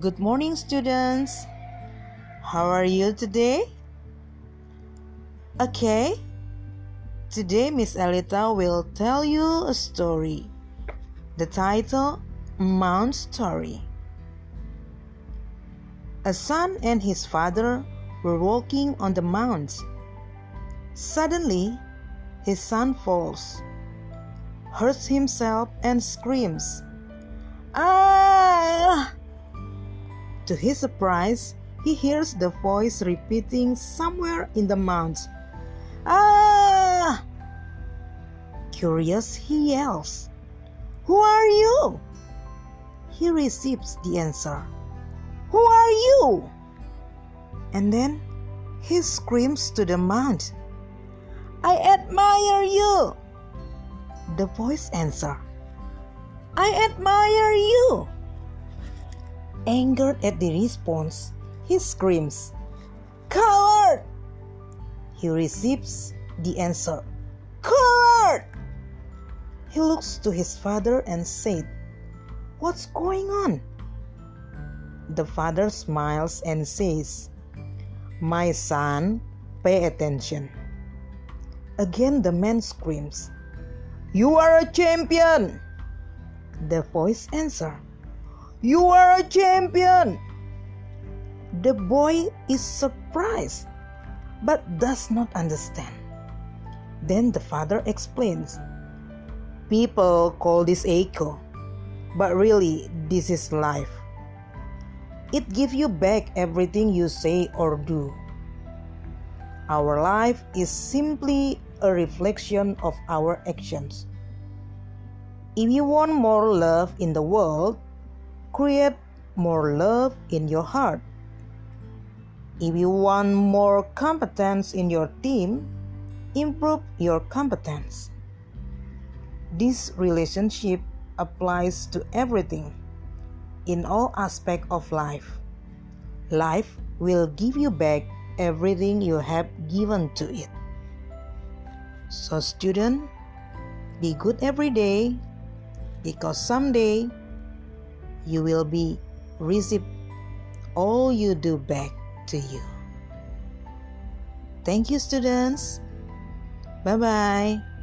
Good morning, students. How are you today? Okay. Today, Miss Alita will tell you a story. The title Mount Story. A son and his father were walking on the mount. Suddenly, his son falls, hurts himself, and screams, Ah! To his surprise, he hears the voice repeating somewhere in the mount, Ah! Curious, he yells, Who are you? He receives the answer, Who are you? And then he screams to the mount, I admire you. The voice answer, I admire you. Angered at the response, he screams, Coward! He receives the answer, Coward! He looks to his father and said, What's going on? The father smiles and says, My son, pay attention. Again, the man screams, You are a champion! The voice answers, You are a champion! The boy is surprised but does not understand. Then the father explains, People call this echo, but really, this is life. It gives you back everything you say or do. Our life is simply a reflection of our actions. If you want more love in the world, create more love in your heart. If you want more competence in your team, improve your competence. This relationship applies to everything in all aspects of life. Life will give you back everything you have given to it. So, student, be good every day because someday you will be receive all you do back to you. Thank you, students. Bye bye.